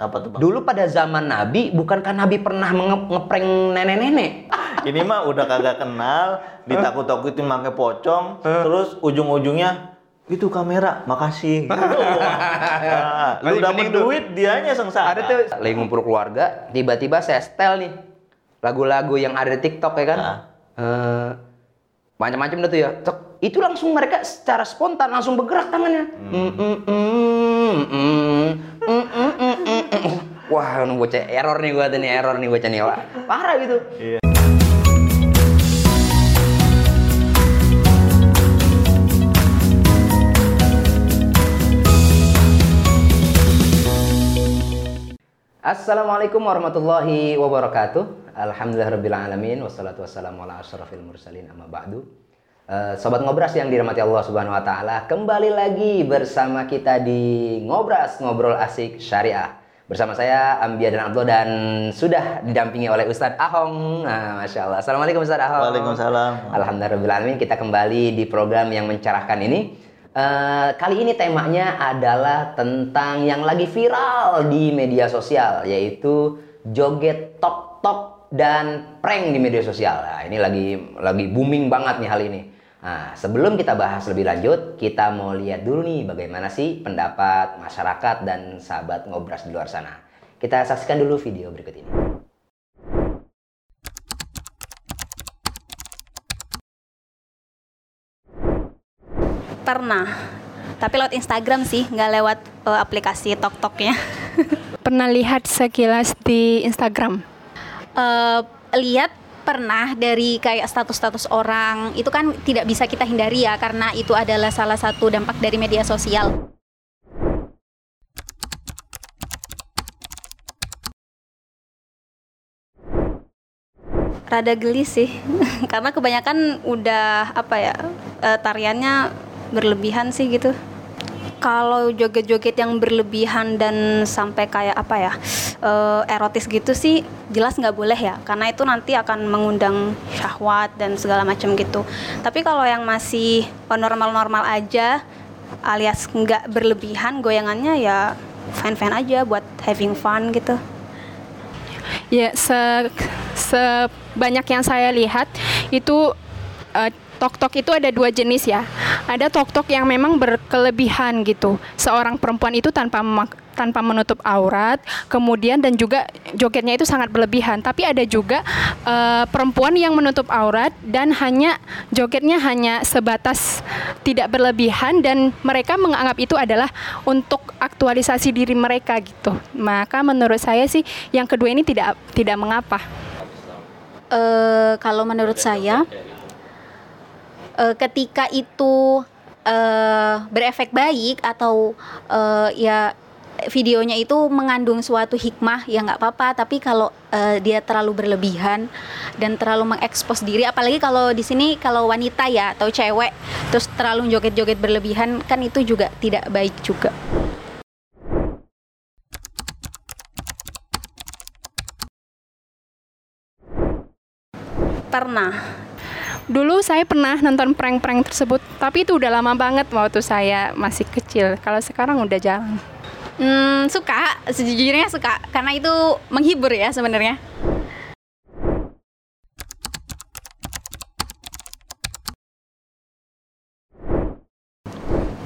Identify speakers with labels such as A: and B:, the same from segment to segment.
A: Apa tuh bang?
B: Dulu pada zaman Nabi, bukankah Nabi pernah ngeprank nenek-nenek?
A: Ini mah udah kagak kenal, ditakut-takutin pakai pocong, terus ujung-ujungnya itu kamera, makasih. Gitu. udah lu duit, dianya sengsara.
B: Ada tuh lagi ngumpul keluarga, tiba-tiba saya setel nih lagu-lagu yang ada di TikTok ya kan.
A: Nah.
B: Uh, macam-macam tuh ya. Itu langsung mereka secara spontan langsung bergerak tangannya. Hmm. Mm, mm, mm, Wah, ini bocah error nih gua tuh nih, error nih bocah nih. Wah, Parah gitu.
A: Iya.
B: Assalamualaikum warahmatullahi wabarakatuh. Alhamdulillahirabbil alamin wassalatu wassalamu ala asyrafil mursalin amma ba'du. Eh, sobat ngobras yang dirahmati Allah Subhanahu wa taala, kembali lagi bersama kita di Ngobras Ngobrol Asik Syariah. Bersama saya Ambia dan Abdul dan sudah didampingi oleh Ustadz Ahong. Nah, Masya Allah. Assalamualaikum Ustadz Ahong.
A: Waalaikumsalam.
B: Alhamdulillah kita kembali di program yang mencerahkan ini. Eh, kali ini temanya adalah tentang yang lagi viral di media sosial yaitu joget tok tok dan prank di media sosial. Nah, ini lagi lagi booming banget nih hal ini. Nah, sebelum kita bahas lebih lanjut, kita mau lihat dulu nih bagaimana sih pendapat masyarakat dan sahabat ngobras di luar sana. Kita saksikan dulu video berikut ini.
C: Pernah. Tapi lewat Instagram sih, nggak lewat eh, aplikasi TokToknya.
D: pernah lihat sekilas di Instagram.
C: Eh, lihat pernah dari kayak status-status orang itu kan tidak bisa kita hindari ya karena itu adalah salah satu dampak dari media sosial. Rada geli sih karena kebanyakan udah apa ya eh, tariannya berlebihan sih gitu. Kalau joget-joget yang berlebihan dan sampai kayak apa ya eh, erotis gitu sih jelas nggak boleh ya karena itu nanti akan mengundang syahwat dan segala macam gitu. Tapi kalau yang masih normal-normal aja alias nggak berlebihan goyangannya ya fine-fine aja buat having fun gitu.
D: Ya, se sebanyak yang saya lihat itu eh, tok-tok itu ada dua jenis ya. Ada tok-tok yang memang berkelebihan gitu. Seorang perempuan itu tanpa tanpa menutup aurat, kemudian dan juga jogetnya itu sangat berlebihan. Tapi ada juga eh, perempuan yang menutup aurat dan hanya jogetnya hanya sebatas tidak berlebihan dan mereka menganggap itu adalah untuk aktualisasi diri mereka gitu. Maka menurut saya sih yang kedua ini tidak tidak mengapa.
C: eh kalau menurut saya eh, ketika itu eh, berefek baik atau eh, ya videonya itu mengandung suatu hikmah ya nggak apa-apa. Tapi kalau eh, dia terlalu berlebihan dan terlalu mengekspos diri apalagi kalau di sini kalau wanita ya atau cewek terus terlalu joget-joget berlebihan kan itu juga tidak baik juga. Pernah
D: Dulu saya pernah nonton prank-prank tersebut, tapi itu udah lama banget waktu saya masih kecil. Kalau sekarang udah jarang.
C: Hmm, suka, sejujurnya suka karena itu menghibur ya sebenarnya.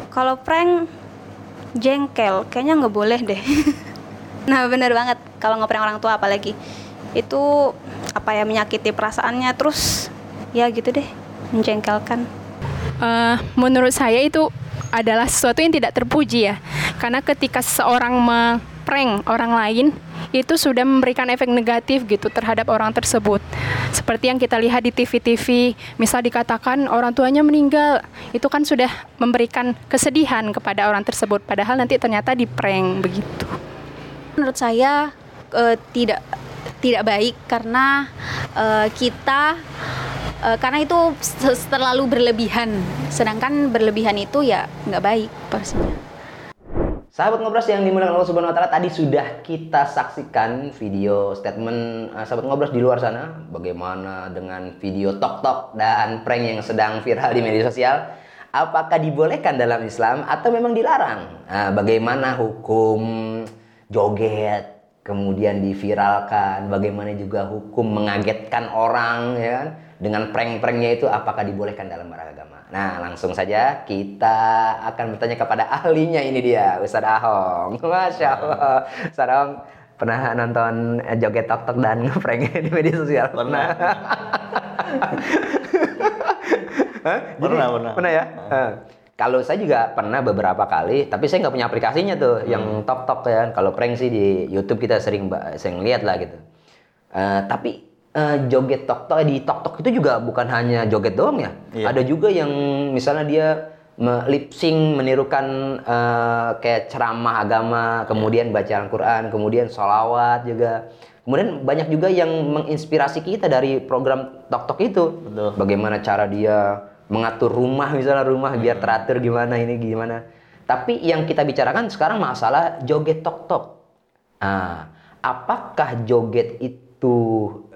C: Kalau prank jengkel, kayaknya nggak boleh deh. nah bener banget kalau ngeprank orang tua apalagi itu apa ya menyakiti perasaannya terus ya gitu deh menjengkelkan.
D: Eh, menurut saya itu adalah sesuatu yang tidak terpuji ya. Karena ketika seseorang memprank orang lain, itu sudah memberikan efek negatif gitu terhadap orang tersebut. Seperti yang kita lihat di TV-TV, misal dikatakan orang tuanya meninggal, itu kan sudah memberikan kesedihan kepada orang tersebut. Padahal nanti ternyata di prank begitu.
C: menurut saya eh, tidak tidak baik karena eh, kita eh, karena itu terlalu berlebihan. Sedangkan berlebihan itu ya nggak baik pastinya
B: Sahabat ngobras yang dimuliakan Allah Subhanahu wa taala tadi sudah kita saksikan video statement eh, sahabat ngobras di luar sana. Bagaimana dengan video tok-tok dan prank yang sedang viral di media sosial? Apakah dibolehkan dalam Islam atau memang dilarang? Nah, bagaimana hukum joget kemudian diviralkan, bagaimana juga hukum mengagetkan orang ya kan dengan prank-pranknya itu apakah dibolehkan dalam beragama. Nah, langsung saja kita akan bertanya kepada ahlinya ini dia, Ustadz Ahong. Masya Allah. Ustadz Ahong pernah nonton eh, joget tok-tok dan prank di media sosial?
A: Pernah.
B: Hah? Jadi-
A: Pernah, pernah.
B: Pernah ya? Kalau saya juga pernah beberapa kali, tapi saya nggak punya aplikasinya tuh, yang tok tok ya. Kalau prank sih di YouTube kita sering sering lihat lah gitu. Eh, tapi eh, joget tok tok di tok tok itu juga bukan hanya joget doang ya.
A: Iya.
B: Ada juga yang misalnya dia me- lip sync menirukan eh, kayak ceramah agama, kemudian baca Al-Quran, kemudian sholawat juga. Kemudian banyak juga yang menginspirasi kita dari program tok tok itu.
A: Betul.
B: Bagaimana cara dia mengatur rumah misalnya rumah biar teratur gimana ini gimana. Tapi yang kita bicarakan sekarang masalah joget tok tok. Nah, apakah joget itu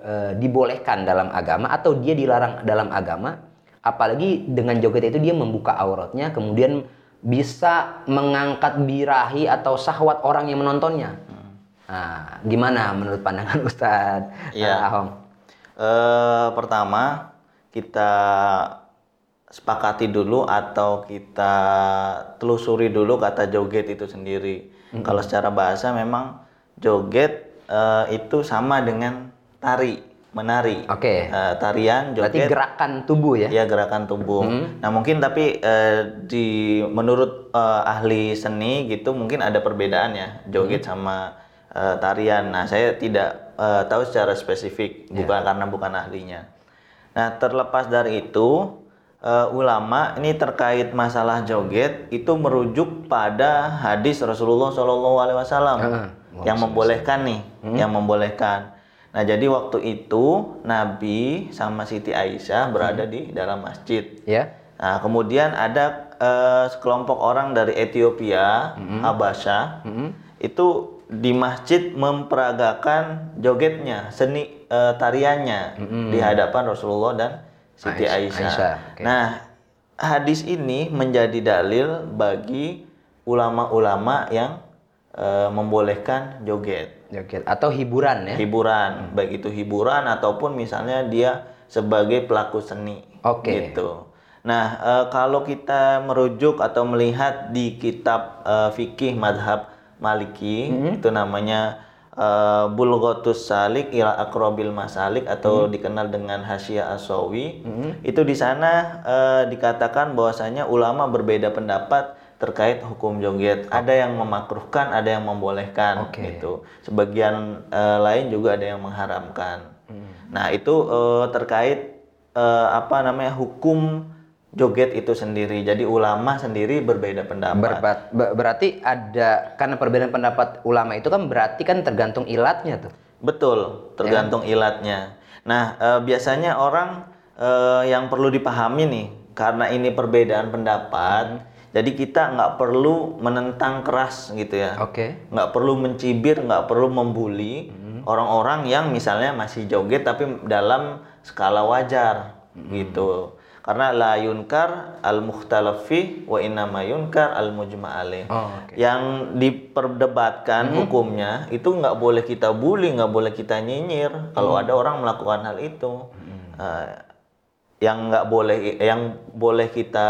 B: eh, dibolehkan dalam agama atau dia dilarang dalam agama? Apalagi dengan joget itu dia membuka auratnya, kemudian bisa mengangkat birahi atau syahwat orang yang menontonnya. Nah, gimana menurut pandangan Ustadz eh, Ahong?
A: Eh, pertama kita sepakati dulu atau kita telusuri dulu kata joget itu sendiri. Kalau secara bahasa memang joget eh, itu sama dengan tari, menari.
B: Oke.
A: Eh, tarian,
B: Berarti
A: joget.
B: gerakan tubuh ya?
A: Ya gerakan tubuh. Nah mungkin tapi eh, di menurut eh, ahli seni gitu mungkin ada perbedaan ya joget sama eh, tarian. Nah saya tidak eh, tahu secara spesifik bukan karena bukan ahlinya. Nah terlepas dari itu eh, ulama ini terkait masalah joget itu merujuk pada hadis Rasulullah Shallallahu Alaihi Wasallam
B: Ah,
A: yang membolehkan nih, yang membolehkan. Nah, jadi waktu itu Nabi sama Siti Aisyah berada di dalam masjid.
B: Ya.
A: Nah, kemudian ada eh, sekelompok orang dari Ethiopia, Habasha, itu di masjid memperagakan jogetnya, seni eh, tariannya di hadapan Rasulullah dan Siti
B: Aisyah,
A: Aisyah.
B: Oke.
A: Nah, hadis ini menjadi dalil bagi ulama-ulama yang eh, membolehkan joget
B: Joget atau hiburan ya?
A: hiburan, baik itu hiburan ataupun misalnya dia sebagai pelaku seni.
B: Oke.
A: Gitu. Nah, eh, kalau kita merujuk atau melihat di kitab eh, fikih madhab Maliki, itu namanya eh, Bulghatus Salik ila Akrobil Masalik atau dikenal dengan Hasyiah Asawi. Itu di sana eh, dikatakan bahwasanya ulama berbeda pendapat terkait hukum joget. Ada yang memakruhkan, ada yang membolehkan
B: Oke.
A: gitu. Sebagian eh, lain juga ada yang mengharamkan. Nah, itu eh, terkait eh, apa namanya hukum joget itu sendiri. Jadi ulama sendiri berbeda pendapat.
B: Berbat- be- berarti ada karena perbedaan pendapat ulama itu kan berarti kan tergantung ilatnya tuh.
A: Betul, tergantung ilatnya. Nah, eh, biasanya orang eh, yang perlu dipahami nih, karena ini perbedaan pendapat, jadi kita nggak perlu menentang keras gitu ya.
B: Oke.
A: nggak perlu mencibir, nggak perlu membuli orang-orang yang misalnya masih joget tapi dalam skala wajar gitu. Karena la yunkar al mukhtalafi wa innama yunkar al mujma alaih.
B: Oh, oke.
A: Yang diperdebatkan hukumnya itu nggak boleh kita bully, nggak boleh kita nyinyir kalau ada orang melakukan hal itu. Eh, yang nggak boleh, yang boleh kita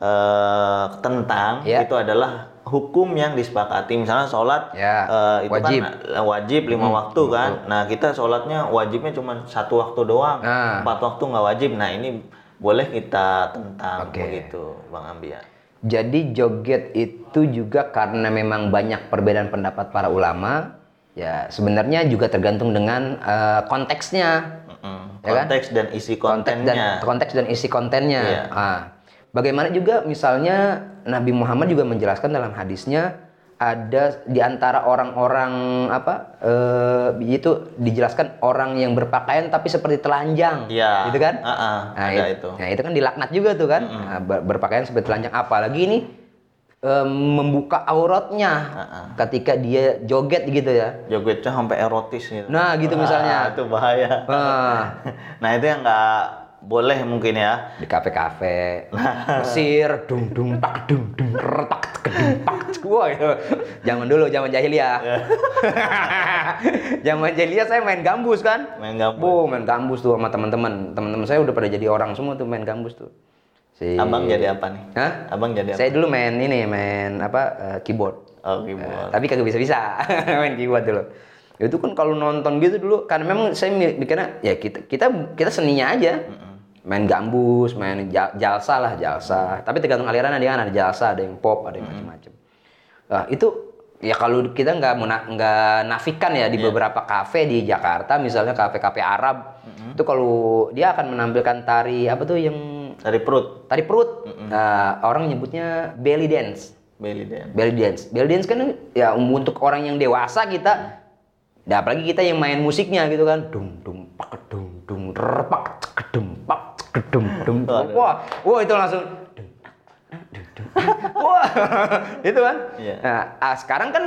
A: eh, tentang
B: Ya.
A: itu adalah hukum yang disepakati. Misalnya sholat
B: Ya,
A: eh, itu
B: wajib.
A: kan wajib lima waktu kan. Nah kita sholatnya wajibnya cuma satu waktu doang,
B: Nah.
A: empat waktu nggak wajib. Nah ini boleh kita tentang
B: Oke.
A: begitu, bang Ambia.
B: Jadi joget itu juga karena memang banyak perbedaan pendapat para ulama, ya sebenarnya juga tergantung dengan eh, konteksnya.
A: Mm-mm.
B: Ya kan?
A: Konteks dan isi
B: konteks dan
A: kontennya.
B: konteks dan isi kontennya.
A: Iya.
B: Ah. bagaimana juga misalnya Nabi Muhammad juga menjelaskan dalam hadisnya ada di antara orang-orang apa eh, itu dijelaskan orang yang berpakaian tapi seperti telanjang,
A: Iya.
B: gitu kan?
A: Ah, ah,
B: Nah,
A: ada
B: it-
A: itu.
B: Nah itu kan dilaknat juga tuh kan, Nah, ber- berpakaian seperti telanjang. Apalagi ini eh, membuka auratnya ketika dia joget gitu ya.
A: Jogetnya sampai erotis gitu.
B: Nah gitu
A: Wah,
B: misalnya.
A: itu bahaya.
B: Wah.
A: nah itu yang nggak boleh mungkin ya.
B: di kafe-kafe Mesir dung dung pak dung dung retak kedung pak wah itu zaman dulu zaman jahiliyah zaman jahiliyah saya main gambus kan
A: Main gambus.
B: Bu, main gambus tuh sama teman-teman teman-teman saya udah pada jadi orang semua tuh main gambus tuh si
A: Abang jadi apa nih?
B: Hah?
A: Abang jadi apa?
B: saya dulu main ini main apa eh, keyboard
A: Oh, keyboard.
B: tapi kagak bisa-bisa main keyboard dulu. Itu kan kalau nonton gitu dulu karena memang saya mi- mikirnya ya kita kita kita seninya aja. Main gambus, main ja- jalsa lah, jalsa. Tapi tergantung aliran ada yang ada jalsa, ada yang pop, ada yang macam-macam. Nah, itu ya kalau kita nggak nggak nafikan ya di beberapa kafe di Jakarta, misalnya kafe-kafe Arab, itu kalau dia akan menampilkan tari apa tuh yang
A: Dari perut.
B: tari perut, Nah, orang nyebutnya belly dance
A: Belly dance.
B: belly dance. Belly dance kan ya untuk orang yang dewasa kita Nah, apalagi kita yang main musiknya gitu kan. Dung dung pak dung dung repak kedum pak dum. Wah, wah itu langsung dung, dung, dung. Wah, itu kan.
A: Iya.
B: Nah, ah, sekarang kan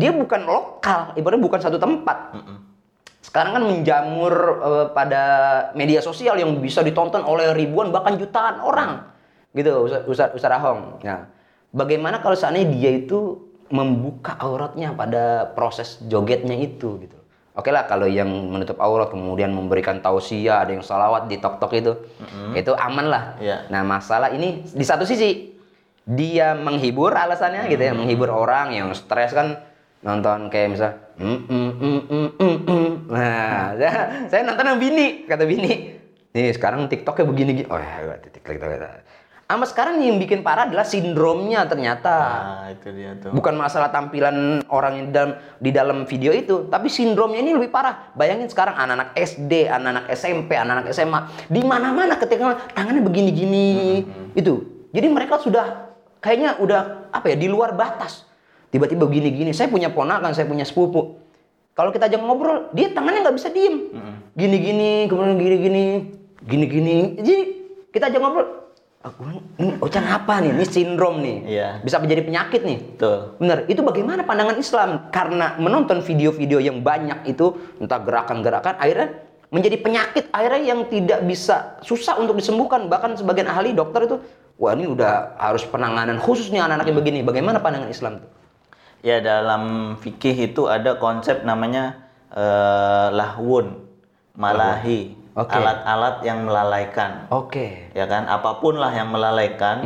B: dia bukan lokal, ibaratnya bukan satu tempat. Sekarang kan menjamur eh, pada media sosial yang bisa ditonton oleh ribuan bahkan jutaan orang. Gitu, Ustaz Ustaz, Rahong. Nah, bagaimana kalau seandainya dia itu membuka auratnya pada proses jogetnya itu gitu. Oke lah kalau yang menutup aurat kemudian memberikan tausiah, ada yang salawat di tok-tok itu. Itu aman lah.
A: Iya.
B: Nah, masalah ini di satu sisi dia menghibur alasannya gitu ya, menghibur orang yang stres kan nonton kayak misal mm, mm, mm, mm, mm, mm. nah saya, saya nonton yang bini kata bini. Nih sekarang tiktoknya begini gini oh ya tiktok tiktok sama sekarang yang bikin parah adalah sindromnya ternyata.
A: Nah, itu dia tuh.
B: bukan masalah tampilan orang yang di dalam di dalam video itu tapi sindromnya ini lebih parah. Bayangin sekarang anak-anak SD anak-anak SMP anak-anak SMA di mana-mana ketika tangannya begini-gini itu. Jadi mereka sudah kayaknya udah apa ya di luar batas tiba-tiba begini-gini saya punya ponakan saya punya sepupu kalau kita ajak ngobrol dia tangannya nggak bisa diem gini-gini kemudian gini-gini gini-gini jadi kita ajak ngobrol aku ini Ocan apa nih ini sindrom nih
A: Iya.
B: bisa menjadi penyakit nih
A: Betul.
B: Benar, itu bagaimana pandangan Islam? Karena menonton video-video yang banyak itu, entah gerakan-gerakan, akhirnya menjadi penyakit akhirnya yang tidak bisa susah untuk disembuhkan. Bahkan sebagian ahli dokter itu, wah ini udah harus penanganan khusus nih anak-anak yang begini. Bagaimana pandangan Islam tuh?
A: Ya dalam fikih itu ada konsep namanya eh, lahwun, malahi, alat-alat yang melalaikan.
B: Oke.
A: Ya kan, apa pun lah yang melalaikan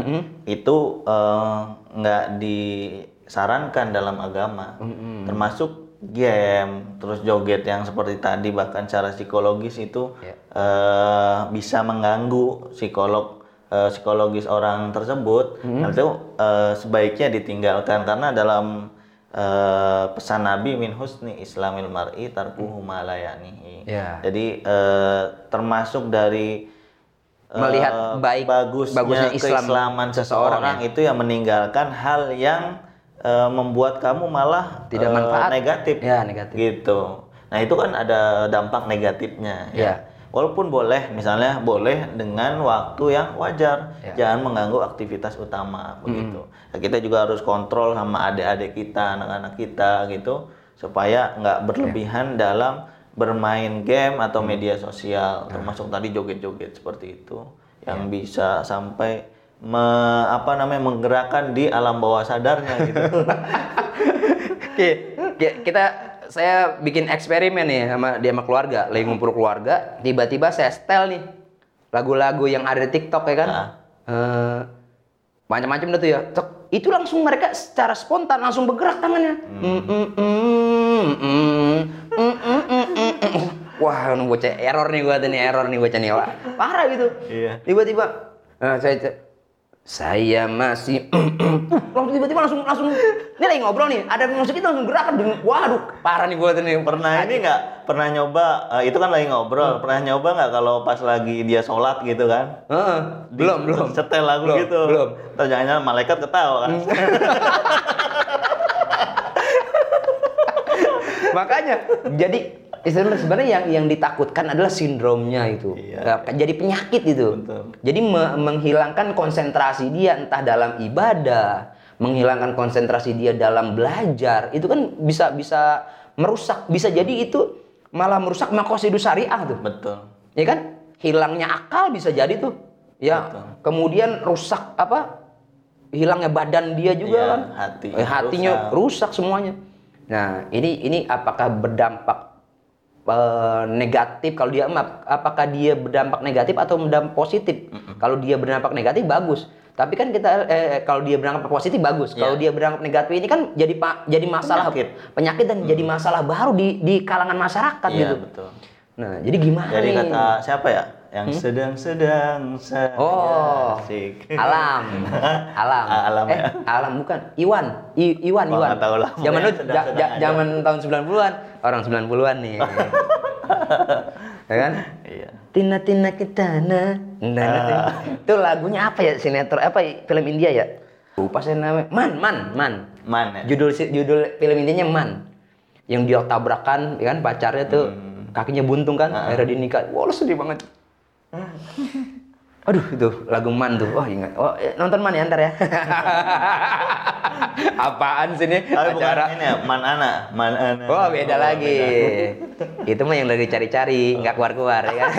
A: itu eh, nggak disarankan dalam agama. Termasuk game, terus joget yang seperti tadi bahkan secara psikologis itu
B: Ya.
A: eh, bisa mengganggu psikolog eh, psikologis orang tersebut. Nah, itu eh, sebaiknya ditinggalkan karena dalam eh, pesan Nabi min husni islamil mar'i tarkuhu ma ya'nihi.
B: Ya.
A: Jadi eh, termasuk dari eh,
B: Melihat baik-
A: bagusnya,
B: bagusnya Islam
A: keislaman
B: seseorang
A: seseorang itu yang meninggalkan hal yang eh, membuat kamu malah
B: Tidak manfaat.
A: negatif.
B: Ya, negatif.
A: Gitu. Nah, itu kan ada dampak negatifnya
B: Ya.
A: Ya. Walaupun boleh, misalnya boleh dengan waktu yang wajar,
B: Ya.
A: jangan mengganggu aktivitas utama begitu. Nah, kita juga harus kontrol sama adik-adik kita, anak-anak kita gitu, supaya nggak berlebihan dalam bermain game atau media sosial, termasuk tadi joget-joget seperti itu, yang bisa sampai me- apa namanya menggerakkan di alam bawah sadarnya gitu.
B: Oke, ki- kita saya bikin eksperimen nih sama dia sama keluarga, lagi ngumpul keluarga, tiba-tiba saya setel nih lagu-lagu yang ada di TikTok ya kan. Uh, macam-macam itu ya. Itu langsung mereka secara spontan langsung bergerak tangannya. Wah, nunggu cek error nih gua tadi error nih bocah nih. Parah gitu.
A: Iya.
B: Tiba-tiba uh, saya saya masih uh, langsung tiba-tiba langsung langsung ini lagi ngobrol nih. Ada musik itu langsung gerak waduh. Parah nih tuh nih
A: pernah ini nggak? Pernah nyoba eh, itu kan lagi ngobrol. Pernah nyoba nggak kalau pas lagi dia sholat gitu kan?
B: Heeh,
A: Di-
B: belum belum.
A: setel lagu
B: Belum,
A: gitu.
B: belum.
A: terus jangan malaikat ketawa kan?
B: Makanya jadi sebenarnya yang yang ditakutkan adalah sindromnya itu
A: Iya.
B: Nah, jadi penyakit itu
A: Betul.
B: jadi me- menghilangkan konsentrasi dia entah dalam ibadah menghilangkan konsentrasi dia dalam belajar itu kan bisa bisa merusak bisa jadi itu malah merusak makosidus syariah tuh
A: betul
B: ya kan hilangnya akal bisa jadi tuh. Ya,
A: Betul.
B: kemudian rusak apa? Hilangnya badan dia juga
A: Iya,
B: kan.
A: hati
B: Eh, hatinya rusak. semuanya. Nah, ini ini apakah berdampak eh, negatif kalau dia ap- apakah dia berdampak negatif atau berdampak positif? Kalau dia berdampak negatif bagus. Tapi kan kita eh, kalau dia berdampak positif bagus. Kalau dia berdampak negatif ini kan jadi pa- jadi masalah
A: Penyakit.
B: penyakit dan jadi masalah baru di di kalangan masyarakat
A: Iya,
B: gitu.
A: betul.
B: Nah, jadi gimana
A: Jadi
B: nih?
A: kata siapa ya? Yang sedang-sedang saya
B: Oh,
A: asik.
B: alam, alam,
A: Ah, alam
B: eh,
A: ya.
B: alam bukan, Iwan, I- Iwan,
A: Wah,
B: Iwan.
A: tahu lah.
B: Zaman lu,
A: sedang- sedang
B: zaman tahun 90-an, orang 90-an nih. ya kan?
A: Iya.
B: Tina Tina kita nah, nah,
A: Ah.
B: Itu lagunya apa ya sinetron apa film India ya? Lupa saya namanya. Man, Man, Man.
A: Man ya?
B: Judul judul film Indianya Man. Yang dia tabrakan ya kan pacarnya tuh
A: Hmm.
B: kakinya buntung kan,
A: Ah.
B: akhirnya dinikah. Wah, lu sedih banget. Aduh, itu lagu Man tuh. Wah, ingat. Oh, eh, nonton Man ya ntar ya. Apaan sih ini
A: Tapi bukan
B: acara?
A: ini ya, Man Ana, Man Ana.
B: Oh beda
A: Oh,
B: lagi. Itu mah yang lagi cari-cari, nggak keluar-keluar ya kan.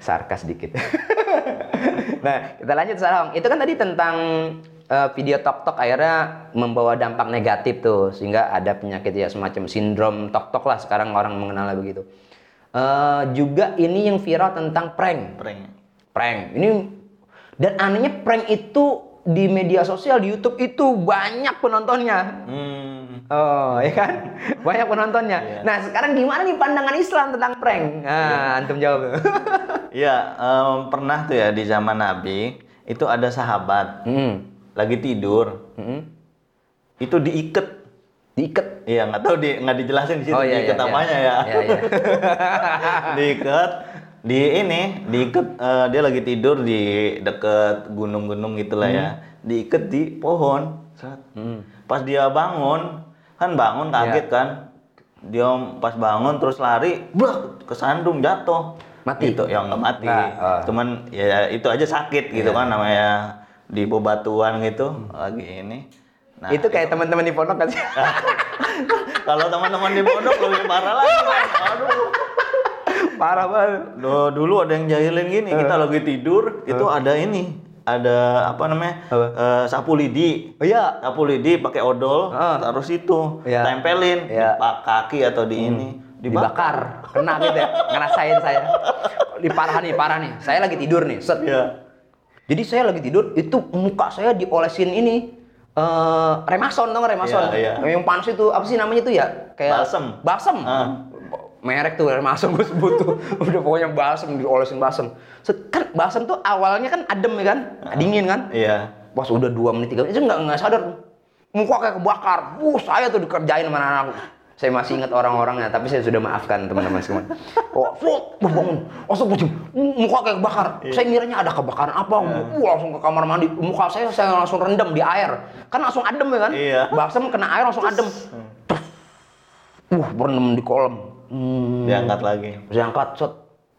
B: Sarkas dikit. nah kita lanjut sekarang. Itu kan tadi tentang eh, video tok tok akhirnya membawa dampak negatif tuh sehingga ada penyakit ya semacam sindrom tok tok lah sekarang orang mengenalnya begitu. Eh, juga ini yang viral tentang prank
A: Prank.
B: prank. Ini dan anehnya prank itu di media sosial di YouTube itu banyak penontonnya.
A: Hmm.
B: Oh, ya kan? Banyak penontonnya.
A: Iya.
B: Nah, sekarang gimana nih pandangan Islam tentang prank? Nah, antum jawab.
A: Iya, em, pernah tuh ya di zaman Nabi itu ada sahabat
B: hmm.
A: Lagi tidur,
B: Hmm.
A: itu diikat.
B: Diikat.
A: Iya, nggak tahu di nggak dijelasin di situ
B: Oh, iya,
A: diikat
B: iya, iya.
A: apanya ya.
B: Iya, iya.
A: diikat di ini diikat eh, dia lagi tidur di deket gunung-gunung gitulah ya. Diikat di pohon. Set.
B: Hmm.
A: Pas dia bangun, kan bangun kaget
B: Iya.
A: kan. Dia pas bangun terus lari, blak, kesandung jatuh.
B: Mati?
A: Gitu. Ya nggak mati.
B: Nggak, oh.
A: Cuman ya itu aja sakit gitu
B: Iya.
A: kan namanya di bebatuan gitu lagi ini. Nah,
B: itu kayak teman-teman di pondok kan sih?
A: kalau teman-teman di pondok lebih parah lagi. Aduh.
B: Parah banget.
A: Du- dulu ada yang jahilin gini, kita lagi tidur, itu ada ini, ada apa namanya?
B: Apa?
A: Eh, sapu lidi.
B: Oh iya.
A: Sapu lidi pakai odol,
B: Ah.
A: taruh situ,
B: Iya.
A: tempelin
B: Iya.
A: di pa- kaki atau di ini,
B: Dibakar. Kena gitu ya. Ngerasain saya. Di parah nih, parah nih. Saya lagi tidur nih. Set.
A: Iya.
B: Jadi saya lagi tidur, itu muka saya diolesin ini eh remason dong remason.
A: Iya, iya.
B: Yang panas itu apa sih namanya itu ya? Kayak
A: Balsem.
B: Balsem.
A: Ah.
B: Merek tuh remason gue sebut tuh. Udah pokoknya balsem diolesin balsem. Kan balsem tuh awalnya kan adem ya kan? Dingin kan?
A: Iya.
B: Pas udah 2 menit 3 menit itu nggak nggak sadar. Muka kayak kebakar. Uh, saya tuh dikerjain sama anak saya masih ingat orang-orangnya, tapi saya sudah maafkan teman-teman semua. Oh, flot, bangun, langsung pujum, muka kayak kebakar. Saya ngiranya ada kebakaran apa, uh, langsung ke kamar mandi. Muka saya saya langsung rendam di air, kan langsung adem ya kan?
A: Iya.
B: Balsam kena air langsung adem. Uh, berendam di kolam. Hmm.
A: Diangkat lagi.
B: Saya angkat, set.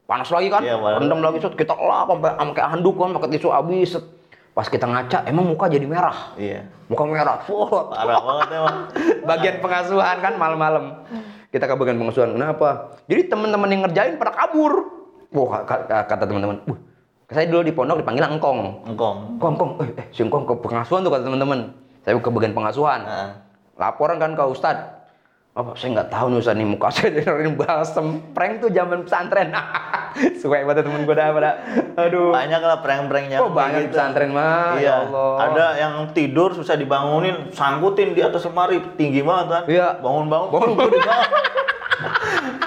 B: Panas lagi kan?
A: Iya, panas.
B: Rendam lagi, set. Kita lap sampai handuk kan, pakai tisu habis, set. Pas kita ngaca, emang muka jadi merah.
A: Iya.
B: Muka merah, full.
A: Parah banget emang.
B: Bagian pengasuhan kan malam-malam. Kita ke bagian pengasuhan. Kenapa? Jadi teman-teman yang ngerjain pada kabur. Wah, ka- ka- kata teman-teman. "Wah, saya dulu di pondok dipanggil engkong.
A: Engkong.
B: Engkong, engkong. Eh, eh, si engkong ke pengasuhan tuh kata teman-teman. Saya ke bagian pengasuhan.
A: Heeh.
B: Laporan kan ke Ustadz. Apa saya nggak tahu Ustadz nih muka saya dengerin balsem prank tuh zaman pesantren. Suka banget temen gue dah pada. Aduh.
A: Banyak lah prank-pranknya.
B: Oh, banyak di pesantren mah.
A: Iya.
B: Ya Allah.
A: Ada yang tidur susah dibangunin, sangkutin di atas lemari tinggi banget kan.
B: Iya.
A: Bangun-bangun.
B: Bangun.
A: Gua di bawah.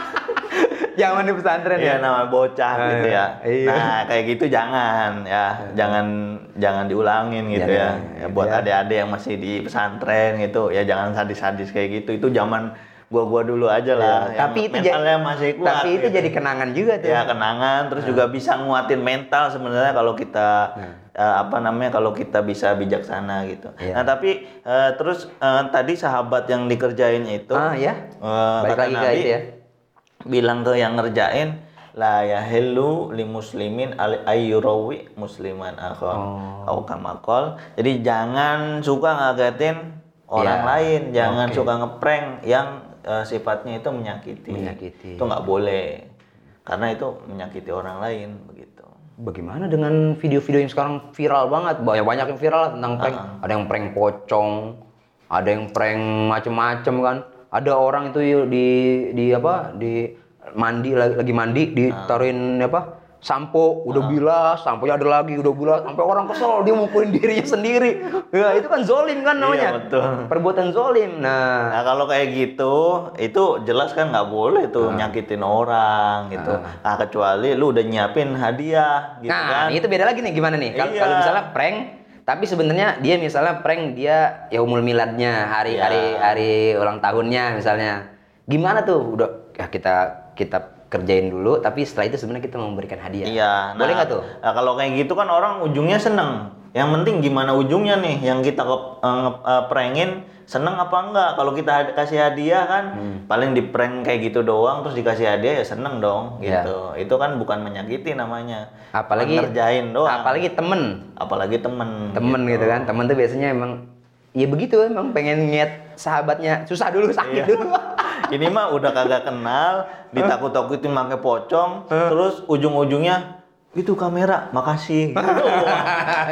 B: Zaman di pesantren
A: Iya
B: ya.
A: namanya bocah
B: Ah,
A: gitu ya.
B: iya.
A: Nah kayak gitu jangan ya, jangan jangan diulangin gitu
B: Jangan,
A: ya. ya buat
B: ya.
A: adik-adik yang masih di pesantren gitu ya jangan sadis-sadis kayak gitu. Itu zaman gua-gua dulu aja lah.
B: Iya. tapi itu jadi
A: mentalnya masih kuat.
B: tapi itu
A: gitu.
B: jadi kenangan juga tuh.
A: ya kenangan terus juga bisa nguatin mental sebenarnya kalau kita eh, apa namanya kalau kita bisa bijaksana gitu.
B: Iya.
A: Nah tapi eh, terus eh, tadi sahabat yang dikerjain itu
B: Ah ya.
A: eh,
B: Balik
A: kata
B: lagi
A: Nabi,
B: ya.
A: Bilang ke yang ngerjain la yahillu li muslimin al ayyurawi musliman akha
B: Oh.
A: au kama qol. Jadi jangan suka ngagetin orang
B: Iya.
A: lain, jangan
B: Oke.
A: suka ngeprank yang eh, sifatnya itu menyakiti.
B: Menyakiti.
A: Itu nggak boleh. Karena itu menyakiti orang lain begitu.
B: Bagaimana dengan video-video yang sekarang viral banget? Banyak banyak yang viral tentang prank.
A: Ah.
B: Ada yang prank pocong, ada yang prank macem-macem kan. Ada orang itu di di apa? Di mandi lagi, lagi mandi ditaruhin apa? Sampo udah bilas, samponya ada lagi udah bilas, sampai orang kesel dia mukulin dirinya sendiri. Ya itu kan zolim kan namanya.
A: Iya, betul.
B: Perbuatan zolim. Nah,
A: Nah kalau kayak gitu, itu jelas kan nggak boleh tuh
B: Ah.
A: nyakitin orang gitu. Nah kecuali lu udah nyiapin hadiah gitu
B: Nah,
A: kan.
B: itu beda lagi nih gimana nih? Kalau
A: Iya.
B: kalau misalnya prank, tapi sebenarnya dia misalnya prank dia ya umul miladnya, hari
A: Iya.
B: hari hari ulang tahunnya misalnya. Gimana tuh? Udah ya kita kita kerjain dulu, tapi setelah itu sebenarnya kita memberikan hadiah.
A: Iya.
B: Boleh nggak tuh?
A: Nah, kalau kayak gitu kan orang ujungnya seneng. Yang penting gimana ujungnya nih, yang kita ke, eh, nge- eh, prengin seneng apa enggak? Kalau kita had- kasih hadiah kan,
B: Hmm.
A: paling di prank kayak gitu doang, terus dikasih hadiah ya seneng dong,
B: Iya.
A: gitu. Itu kan bukan menyakiti namanya.
B: Apalagi
A: ngerjain doang.
B: Apalagi temen,
A: apalagi temen.
B: temen gitu kan. Temen tuh biasanya emang ya begitu emang pengen niat sahabatnya susah dulu sakit
A: Iya.
B: dulu.
A: Ini mah udah kagak kenal, ditakut-takutin pakai pocong, terus ujung-ujungnya itu kamera, makasih. Gitu.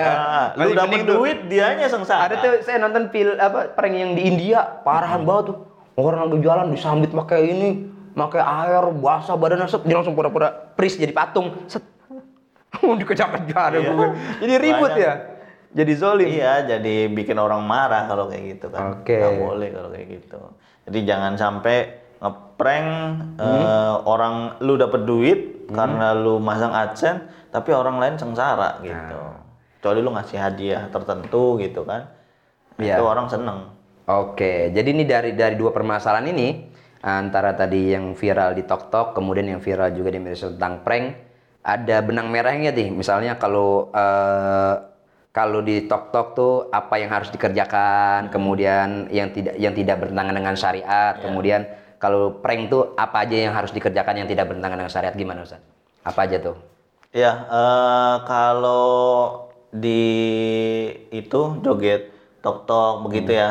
A: Nah, lu
B: tuh.
A: duit, dianya sengsara.
B: Ada tuh saya nonton film apa prank yang di India parahan banget tuh. Orang lagi jalan disambit pakai ini, pakai air basah badannya set dia langsung pura-pura pris jadi patung. Set. Mau dikejar-kejar
A: Iya.
B: gue. Jadi ribut
A: Banyak.
B: ya. Jadi zolim.
A: Iya, jadi bikin orang marah kalau kayak gitu kan.
B: Oke.
A: Nggak boleh kalau kayak gitu. Jadi jangan sampai ngeprank
B: Hmm.
A: eh, orang lu dapet duit karena lu masang AdSense, tapi orang lain sengsara gitu.
B: Nah.
A: Kecuali lu ngasih hadiah tertentu gitu kan.
B: Iya.
A: Itu orang seneng.
B: Oke, jadi ini dari dari dua permasalahan ini antara tadi yang viral di TokTok, kemudian yang viral juga di media sosial tentang prank, ada benang merahnya nih. Misalnya kalau eh, kalau di TokTok tuh apa yang harus dikerjakan, kemudian yang tidak yang tidak bertentangan dengan syariat, kemudian kalau prank tuh apa aja yang harus dikerjakan yang tidak bertentangan dengan syariat gimana Ustaz? Apa aja tuh?
A: Ya, eh, kalau di itu joget tok-tok begitu
B: Hmm.
A: ya.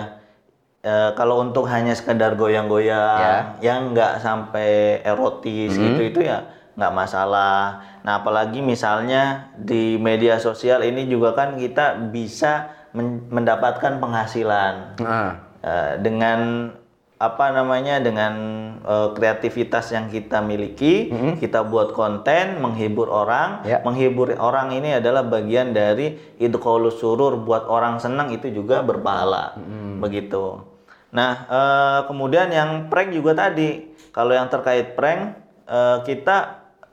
A: Eh, kalau untuk hanya sekedar goyang-goyang, yang nggak sampai erotis
B: Hmm.
A: gitu itu ya nggak masalah. Nah, apalagi misalnya di media sosial ini juga kan kita bisa men- mendapatkan penghasilan
B: Ah,
A: Eh, dengan apa namanya dengan eh, kreativitas yang kita miliki kita buat konten menghibur orang.
B: Ya.
A: menghibur orang ini adalah bagian dari idqolus surur buat orang senang itu juga berpahala. Begitu. Nah eh, kemudian yang prank juga tadi. Kalau yang terkait prank eh, kita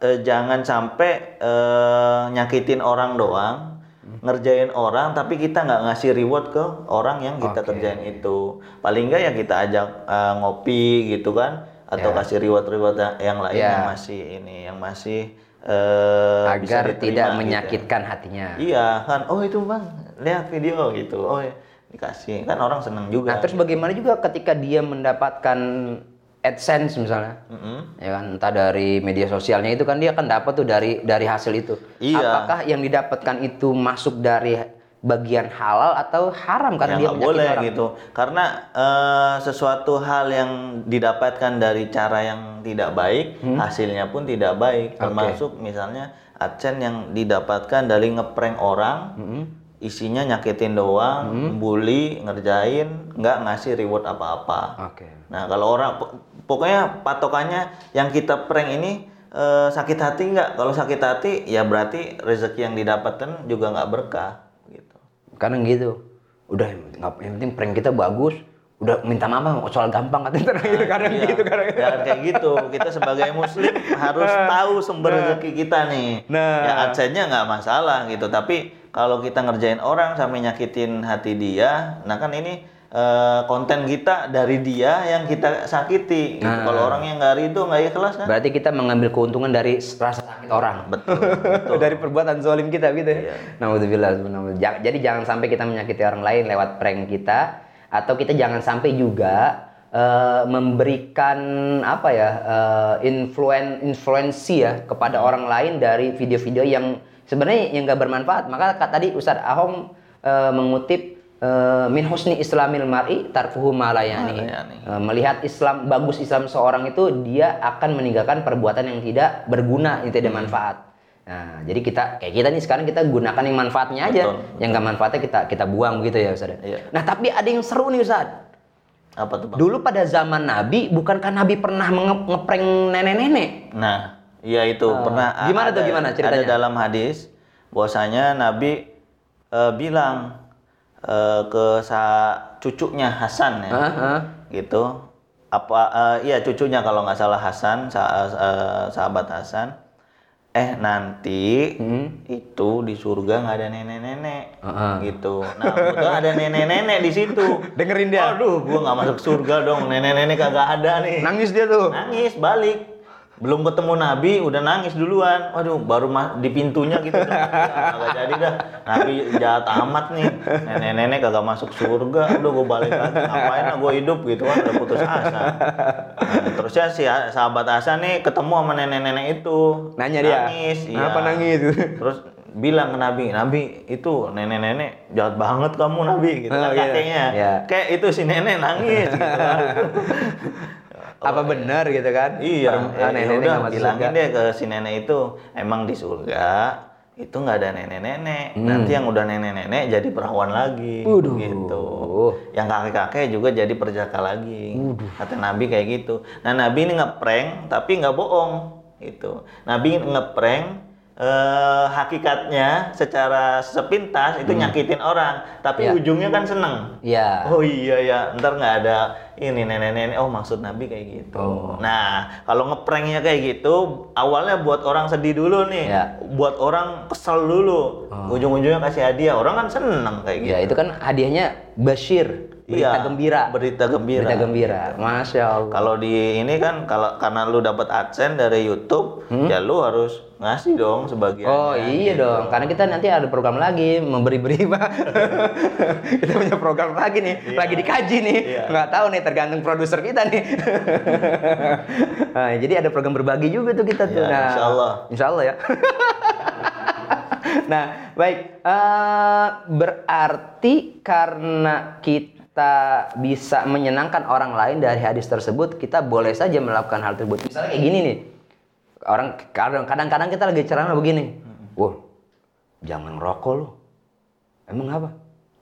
A: eh, jangan sampai eh, nyakitin orang doang ngerjain orang tapi kita nggak ngasih reward ke orang yang kita
B: Oke.
A: kerjain itu paling nggak ya kita ajak eh, ngopi gitu kan atau
B: Ya.
A: kasih reward reward yang lain
B: Ya.
A: yang masih ini yang masih bisa
B: agar
A: diterima
B: tidak
A: gitu.
B: menyakitkan hatinya.
A: iya kan oh itu bang lihat video gitu oh ya dikasih kan orang seneng juga
B: Nah, terus bagaimana juga ketika dia mendapatkan AdSense misalnya?
A: Mm-mm.
B: Ya kan, entah dari media sosialnya itu kan dia akan dapat tuh dari dari hasil itu.
A: Iya.
B: Apakah yang didapatkan itu masuk dari bagian halal atau haram karena
A: ya
B: dia
A: boleh
B: orang?
A: gitu karena eh, sesuatu hal yang didapatkan dari cara yang tidak baik
B: Hmm.
A: hasilnya pun tidak baik termasuk misalnya adsense yang didapatkan dari ngeprank orang
B: Hmm.
A: isinya nyakitin doang bully ngerjain nggak ngasih reward apa-apa
B: Oke.
A: Nah kalau orang pok- pokoknya patokannya yang kita prank ini eh, sakit hati nggak kalau sakit hati ya berarti rezeki yang didapatkan juga nggak berkah gitu
B: Karena gitu. Udah nggak yang penting prank kita bagus. Udah minta maaf soal gampang katanya gitu kadang
A: Iya,
B: gitu kadang.
A: jangan kayak gitu. Kita sebagai muslim harus tahu sumber rezeki kita nih.
B: Nah.
A: Ya adsense-nya nggak masalah gitu, tapi kalau kita ngerjain orang sampai nyakitin hati dia, nah kan ini eh, konten kita dari dia yang kita sakiti. Gitu.
B: Nah.
A: Kalau orang yang nggak ridho, nggak ikhlas kan?
B: Berarti kita mengambil keuntungan dari rasa sakit orang.
A: Betul. betul.
B: dari perbuatan zolim kita gitu ya.
A: Iya.
B: Ja- Jadi jangan sampai kita menyakiti orang lain lewat prank kita atau kita jangan sampai juga eh, memberikan apa ya eh, influen influensi ya kepada orang lain dari video-video yang sebenarnya yang nggak bermanfaat. Maka ka- tadi Ustadz Ahom eh, mengutip eh, min husni islamil mar'i tarfuhu ma la ya'ni.
A: Ma la ya'ni.
B: Eh, melihat Islam bagus Islam seorang itu dia akan meninggalkan perbuatan yang tidak berguna, yang tidak manfaat. Nah, jadi kita kayak kita nih sekarang kita gunakan yang manfaatnya aja,
A: Betul,
B: yang nggak manfaatnya kita kita buang gitu ya Ustaz.
A: Iya.
B: Nah, tapi ada yang seru nih Ustaz.
A: Apa tuh bang?
B: Dulu pada zaman Nabi, bukankah Nabi pernah ngeprank nenek-nenek?
A: Nah, iya itu pernah
B: Ah, gimana tuh, gimana ceritanya?
A: Ada dalam hadis bahwasanya Nabi eh, bilang eh, ke sa cucunya Hasan ya,
B: Hah? Hah?
A: gitu. Apa eh, iya cucunya kalau nggak salah Hasan, sa- eh, sahabat Hasan. Eh nanti
B: Hmm.
A: itu di surga nggak ada nenek-nenek,
B: Heeh.
A: gitu. Nah, betul ada nenek-nenek di situ.
B: Dengerin dia.
A: Aduh, gua nggak masuk surga dong, nenek-nenek kagak ada nih
B: Nangis dia tuh.
A: nangis balik belum ketemu Nabi udah nangis duluan waduh baru di pintunya gitu kagak jadi dah Nabi jahat amat nih nenek-nenek kagak masuk surga udah gue balik lagi ngapain lah gue hidup gitu kan udah putus asa nah, terusnya si sahabat Asa nih ketemu sama nenek-nenek itu
B: Nanya dia.
A: nangis iya.
B: Kenapa nangis?
A: terus bilang ke Nabi Nabi itu nenek-nenek jahat banget kamu Nabi gitu
B: Oh,
A: kan
B: iya.
A: kakeknya
B: Iya.
A: kayak itu si nenek nangis gitu kan.
B: Apa benar gitu kan?
A: Iya,
B: Per-
A: eh,
B: nenek-nenek
A: udah
B: nggak masuk
A: bilangin deh ke si nenek itu emang di surga itu nggak ada nenek-nenek.
B: Hmm.
A: Nanti yang udah nenek-nenek jadi perawan lagi,
B: Waduh.
A: gitu. Yang kakek-kakek juga jadi perjaka lagi. Kata Nabi kayak gitu. Nah Nabi ini ngeprank tapi nggak bohong, gitu. Nabi ngeprank eh, hakikatnya secara sepintas itu nyakitin orang, tapi
B: Hmm. Iya.
A: ujungnya kan seneng.
B: Iya.
A: Oh iya ya, ntar nggak ada ini nenek-nenek. Oh maksud Nabi kayak gitu.
B: Oh.
A: Nah kalau ngepranknya kayak gitu, awalnya buat orang sedih dulu nih,
B: Ya.
A: buat orang kesel dulu. Ujung-ujungnya kasih hadiah, orang kan seneng kayak gitu.
B: Ya itu kan hadiahnya Bashir, berita
A: Iya,
B: gembira.
A: Berita gembira.
B: Berita gembira. Masya Allah.
A: Kalau di ini kan kalau karena lu dapat adsense dari YouTube, ya lu harus ngasih dong sebagian.
B: Hmm? Oh iya dong, karena kita nanti ada program lagi memberi-beri pak. kita punya program lagi nih, lagi dikaji nih.
A: Iya.
B: Nggak tahu nih, tergantung produser kita nih. nah, jadi ada program berbagi juga tuh kita tuh.
A: Ya,
B: nah,
A: insya Allah.
B: Insya Allah ya. nah, baik. Eh, berarti karena kita bisa menyenangkan orang lain dari hadis tersebut, kita boleh saja melakukan hal tersebut. Misalnya kayak gini nih, orang kadang- kadang-kadang kita lagi ceramah begini, wah, jangan ngerokok lu. Emang apa?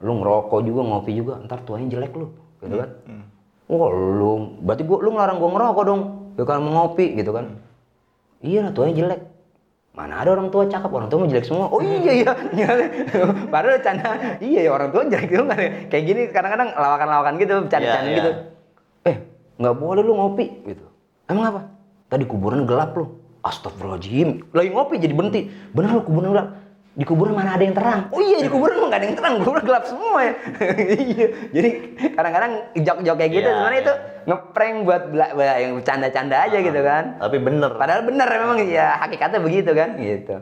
B: Lu ngerokok juga, ngopi juga, ntar tuanya jelek lu, gitu kan? Wah, lu, berarti gua, lu ngelarang gua ngerokok dong, ya kan mau ngopi, gitu kan? Iya lah, tuanya jelek. Mana ada orang tua cakep, orang tua mau jelek semua. Oh iya iya. Padahal canda, iya ya orang tua jelek itu kan. Kayak gini kadang-kadang lawakan-lawakan gitu, canda-canda
A: Iya,
B: gitu.
A: iya.
B: Eh, nggak boleh lu ngopi gitu. Emang apa? Tadi kuburan gelap lu. Astagfirullahaladzim. Lagi ngopi jadi berhenti. Bener lu kuburan gelap. Di kuburan mana ada yang terang? Oh iya di kuburan mah nggak ada yang terang, kuburan gelap semua ya. Iya. Jadi kadang-kadang jok-jok kayak gitu
A: Iya,
B: sebenarnya
A: iya.
B: itu ngeprank buat bela- bela- yang bercanda-canda aja gitu kan.
A: Tapi bener.
B: Padahal benar memang ya hakikatnya begitu kan gitu.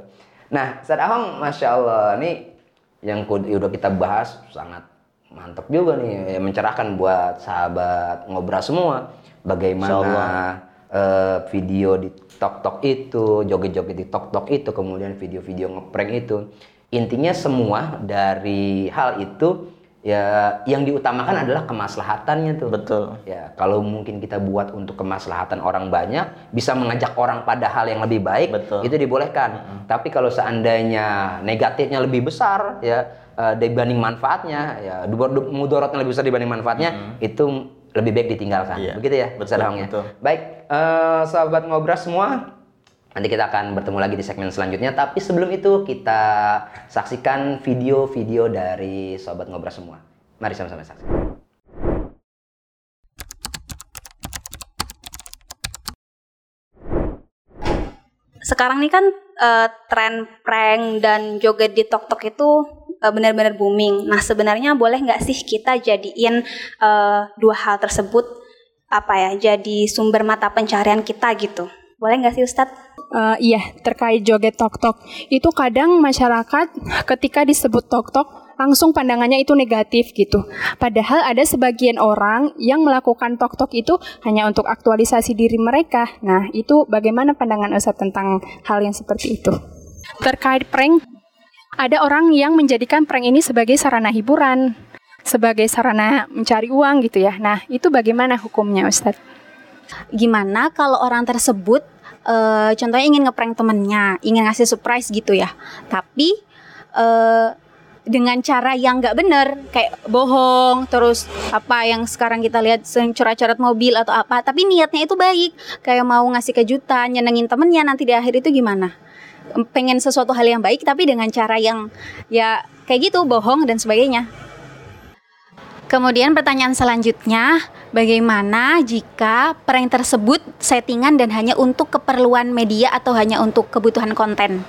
B: Nah, Ustaz Ahong, masya Allah, ini yang udah kita bahas sangat mantap juga nih, ya, mencerahkan buat sahabat ngobrol semua. Bagaimana eh, video di TokTok itu, joget-joget di TokTok itu, kemudian video-video ngeprank itu. Intinya semua dari hal itu ya yang diutamakan adalah kemaslahatannya tuh.
A: Betul.
B: Ya, kalau mungkin kita buat untuk kemaslahatan orang banyak, bisa mengajak orang pada hal yang lebih baik,
A: Betul.
B: itu dibolehkan. Tapi kalau seandainya negatifnya lebih besar, ya eh, dibanding manfaatnya, ya mudorotnya lebih besar dibanding manfaatnya, itu lebih baik ditinggalkan.
A: Iya,
B: Begitu ya,
A: betul,
B: ya? Baik, eh, sahabat ngobras semua, nanti kita akan bertemu lagi di segmen selanjutnya. Tapi sebelum itu kita saksikan video-video dari sahabat ngobras semua. Mari sama-sama saksikan.
C: sekarang nih kan eh, tren prank dan joget di TokTok itu eh, benar-benar booming. Nah sebenarnya boleh nggak sih kita jadiin eh, dua hal tersebut apa ya jadi sumber mata pencarian kita gitu? Boleh nggak sih Ustadz?
D: Eh, iya, terkait joget tok-tok. Itu kadang masyarakat ketika disebut tok-tok langsung pandangannya itu negatif gitu. Padahal ada sebagian orang yang melakukan tok-tok itu hanya untuk aktualisasi diri mereka. Nah, itu bagaimana pandangan Ustadz tentang hal yang seperti itu? Terkait prank, ada orang yang menjadikan prank ini sebagai sarana hiburan. sebagai sarana mencari uang gitu ya. Nah, itu bagaimana hukumnya Ustadz?
C: Gimana kalau orang tersebut uh, contohnya ingin ngeprank temennya, ingin ngasih surprise gitu ya. Tapi uh, dengan cara yang nggak bener kayak bohong terus apa yang sekarang kita lihat coret-coret mobil atau apa tapi niatnya itu baik kayak mau ngasih kejutan nyenengin temennya nanti di akhir itu gimana pengen sesuatu hal yang baik tapi dengan cara yang ya kayak gitu bohong dan sebagainya Kemudian pertanyaan selanjutnya, bagaimana jika prank tersebut settingan dan hanya untuk keperluan media atau hanya untuk kebutuhan konten?